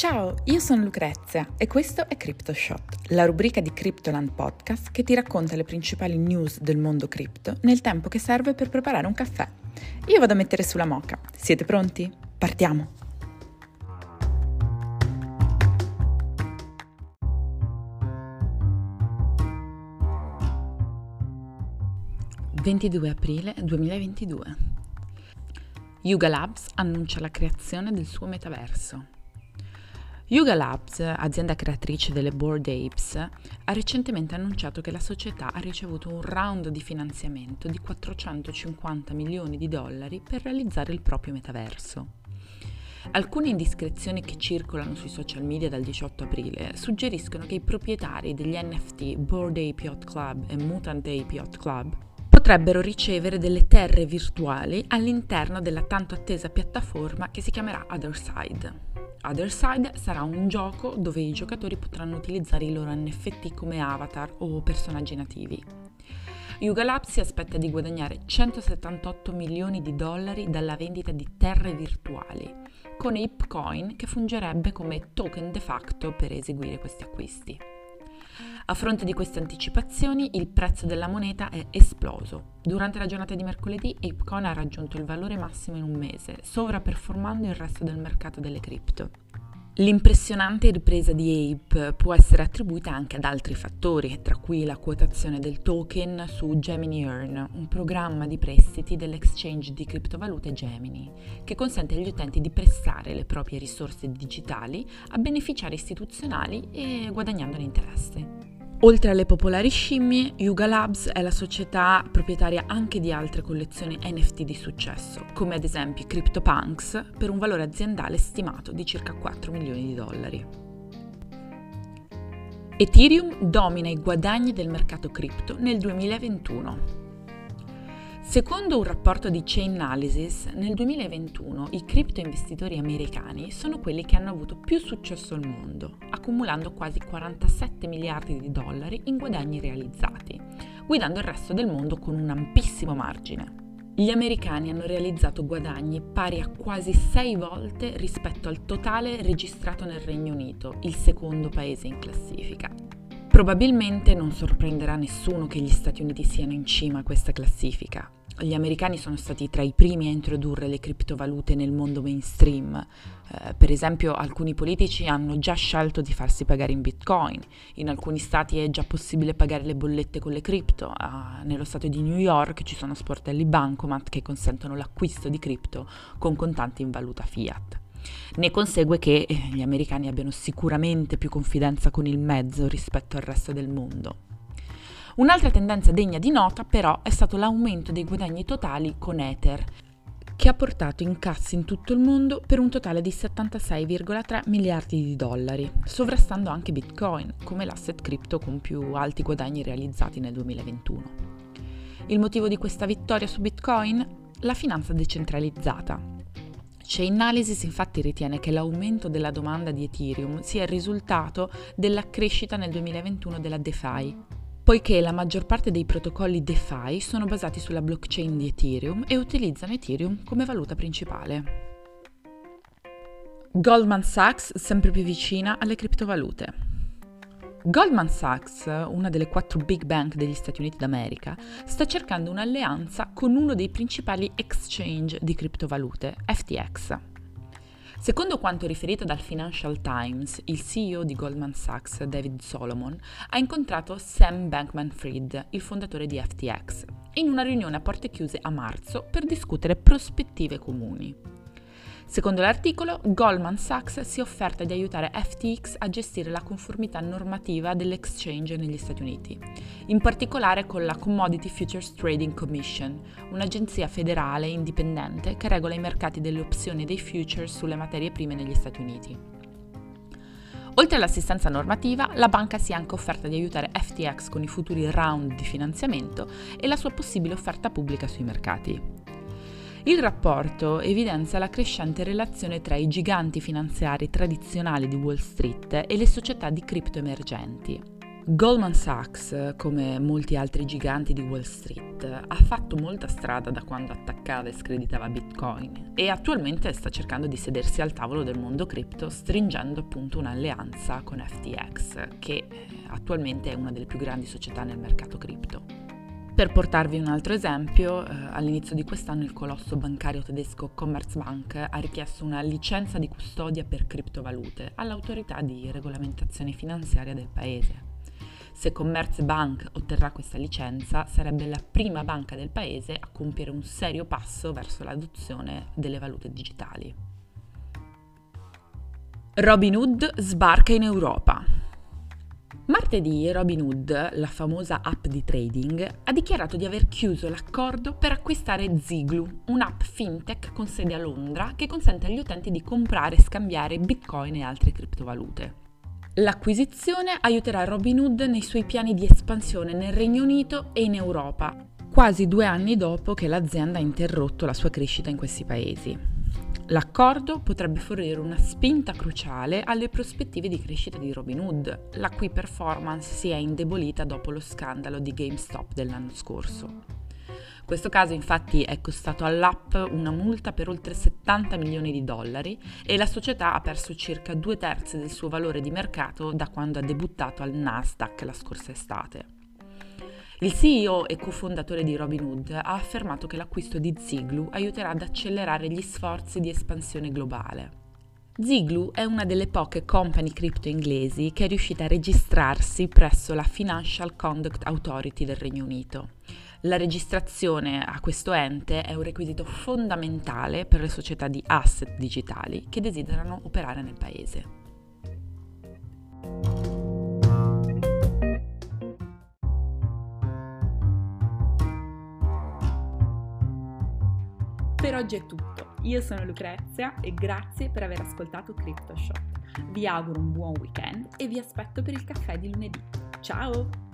Ciao, io sono Lucrezia e questo è CryptoShot, la rubrica di Cryptoland Podcast che ti racconta le principali news del mondo cripto nel tempo che serve per preparare un caffè. Io vado a mettere sulla moca. Siete pronti? Partiamo! ...22 aprile 2022. Yuga Labs annuncia la creazione del suo metaverso. Yuga Labs, azienda creatrice delle Board Apes, ha recentemente annunciato che la società ha ricevuto un round di finanziamento di 450 milioni di dollari per realizzare il proprio metaverso. Alcune indiscrezioni che circolano sui social media dal 18 aprile suggeriscono che i proprietari degli NFT Board Ape Yacht Club e Mutant Ape Yacht Club potrebbero ricevere delle terre virtuali all'interno della tanto attesa piattaforma che si chiamerà Otherside. Otherside sarà un gioco dove i giocatori potranno utilizzare i loro NFT come avatar o personaggi nativi. Yuga Lab si aspetta di guadagnare 178 milioni di dollari dalla vendita di terre virtuali, con ApeCoin che fungerebbe come token de facto per eseguire questi acquisti. A fronte di queste anticipazioni, il prezzo della moneta è esploso. Durante la giornata di mercoledì, ApeCoin ha raggiunto il valore massimo in un mese, sovraperformando il resto del mercato delle cripto. L'impressionante ripresa di Ape può essere attribuita anche ad altri fattori, tra cui la quotazione del token su Gemini Earn, un programma di prestiti dell'exchange di criptovalute Gemini, che consente agli utenti di prestare le proprie risorse digitali a beneficiari istituzionali e guadagnandone interesse. Oltre alle popolari scimmie, Yuga Labs è la società proprietaria anche di altre collezioni NFT di successo, come ad esempio CryptoPunks, per un valore aziendale stimato di circa 4 milioni di dollari. Ethereum domina i guadagni del mercato cripto nel 2021. Secondo un rapporto di Chainalysis, nel 2021 i cripto investitori americani sono quelli che hanno avuto più successo al mondo, accumulando quasi 47 miliardi di dollari in guadagni realizzati, guidando il resto del mondo con un ampissimo margine. Gli americani hanno realizzato guadagni pari a quasi 6 volte rispetto al totale registrato nel Regno Unito, il secondo paese in classifica. Probabilmente non sorprenderà nessuno che gli Stati Uniti siano in cima a questa classifica, gli americani sono stati tra i primi a introdurre le criptovalute nel mondo mainstream. Eh, per esempio, alcuni politici hanno già scelto di farsi pagare in bitcoin. In alcuni stati è già possibile pagare le bollette con le cripto. Ah, nello stato di New York ci sono sportelli bancomat che consentono l'acquisto di cripto con contanti in valuta fiat. Ne consegue che eh, gli americani abbiano sicuramente più confidenza con il mezzo rispetto al resto del mondo. Un'altra tendenza degna di nota però è stato l'aumento dei guadagni totali con Ether, che ha portato incassi in tutto il mondo per un totale di 76,3 miliardi di dollari, sovrastando anche Bitcoin come l'asset cripto con più alti guadagni realizzati nel 2021. Il motivo di questa vittoria su Bitcoin? La finanza decentralizzata. Chainalysis infatti ritiene che l'aumento della domanda di Ethereum sia il risultato della crescita nel 2021 della DeFi, poiché la maggior parte dei protocolli DeFi sono basati sulla blockchain di Ethereum e utilizzano Ethereum come valuta principale. Goldman Sachs sempre più vicina alle criptovalute. Goldman Sachs, una delle quattro big bank degli Stati Uniti d'America, sta cercando un'alleanza con uno dei principali exchange di criptovalute, FTX. Secondo quanto riferito dal Financial Times, il CEO di Goldman Sachs, David Solomon, ha incontrato Sam Bankman-Fried, il fondatore di FTX, in una riunione a porte chiuse a marzo per discutere prospettive comuni. Secondo l'articolo, Goldman Sachs si è offerta di aiutare FTX a gestire la conformità normativa dell'exchange negli Stati Uniti, in particolare con la Commodity Futures Trading Commission, un'agenzia federale indipendente che regola i mercati delle opzioni dei futures sulle materie prime negli Stati Uniti. Oltre all'assistenza normativa, la banca si è anche offerta di aiutare FTX con i futuri round di finanziamento e la sua possibile offerta pubblica sui mercati. Il rapporto evidenzia la crescente relazione tra i giganti finanziari tradizionali di Wall Street e le società di cripto emergenti. Goldman Sachs, come molti altri giganti di Wall Street, ha fatto molta strada da quando attaccava e screditava Bitcoin e attualmente sta cercando di sedersi al tavolo del mondo cripto stringendo appunto un'alleanza con FTX, che eh, attualmente è una delle più grandi società nel mercato cripto. Per portarvi un altro esempio, eh, all'inizio di quest'anno il colosso bancario tedesco Commerzbank ha richiesto una licenza di custodia per criptovalute all'autorità di regolamentazione finanziaria del paese. Se Commerzbank otterrà questa licenza, sarebbe la prima banca del paese a compiere un serio passo verso l'adozione delle valute digitali. Robinhood sbarca in Europa. Martedì Robinhood, la famosa app di trading, ha dichiarato di aver chiuso l'accordo per acquistare Ziglu, un'app fintech con sede a Londra che consente agli utenti di comprare e scambiare bitcoin e altre criptovalute. L'acquisizione aiuterà Robinhood nei suoi piani di espansione nel Regno Unito e in Europa, quasi due anni dopo che l'azienda ha interrotto la sua crescita in questi paesi. L'accordo potrebbe fornire una spinta cruciale alle prospettive di crescita di Robinhood, la cui performance si è indebolita dopo lo scandalo di GameStop dell'anno scorso questo caso infatti è costato all'app una multa per oltre 70 milioni di dollari e la società ha perso circa due terzi del suo valore di mercato da quando ha debuttato al Nasdaq la scorsa estate. Il CEO e cofondatore di Robinhood ha affermato che l'acquisto di Ziglu aiuterà ad accelerare gli sforzi di espansione globale. Ziglu è una delle poche company cripto inglesi che è riuscita a registrarsi presso la Financial Conduct Authority del Regno Unito. La registrazione a questo ente è un requisito fondamentale per le società di asset digitali che desiderano operare nel paese. Per oggi è tutto. Io sono Lucrezia e grazie per aver ascoltato CryptoShot. Vi auguro un buon weekend e vi aspetto per il caffè di lunedì. Ciao!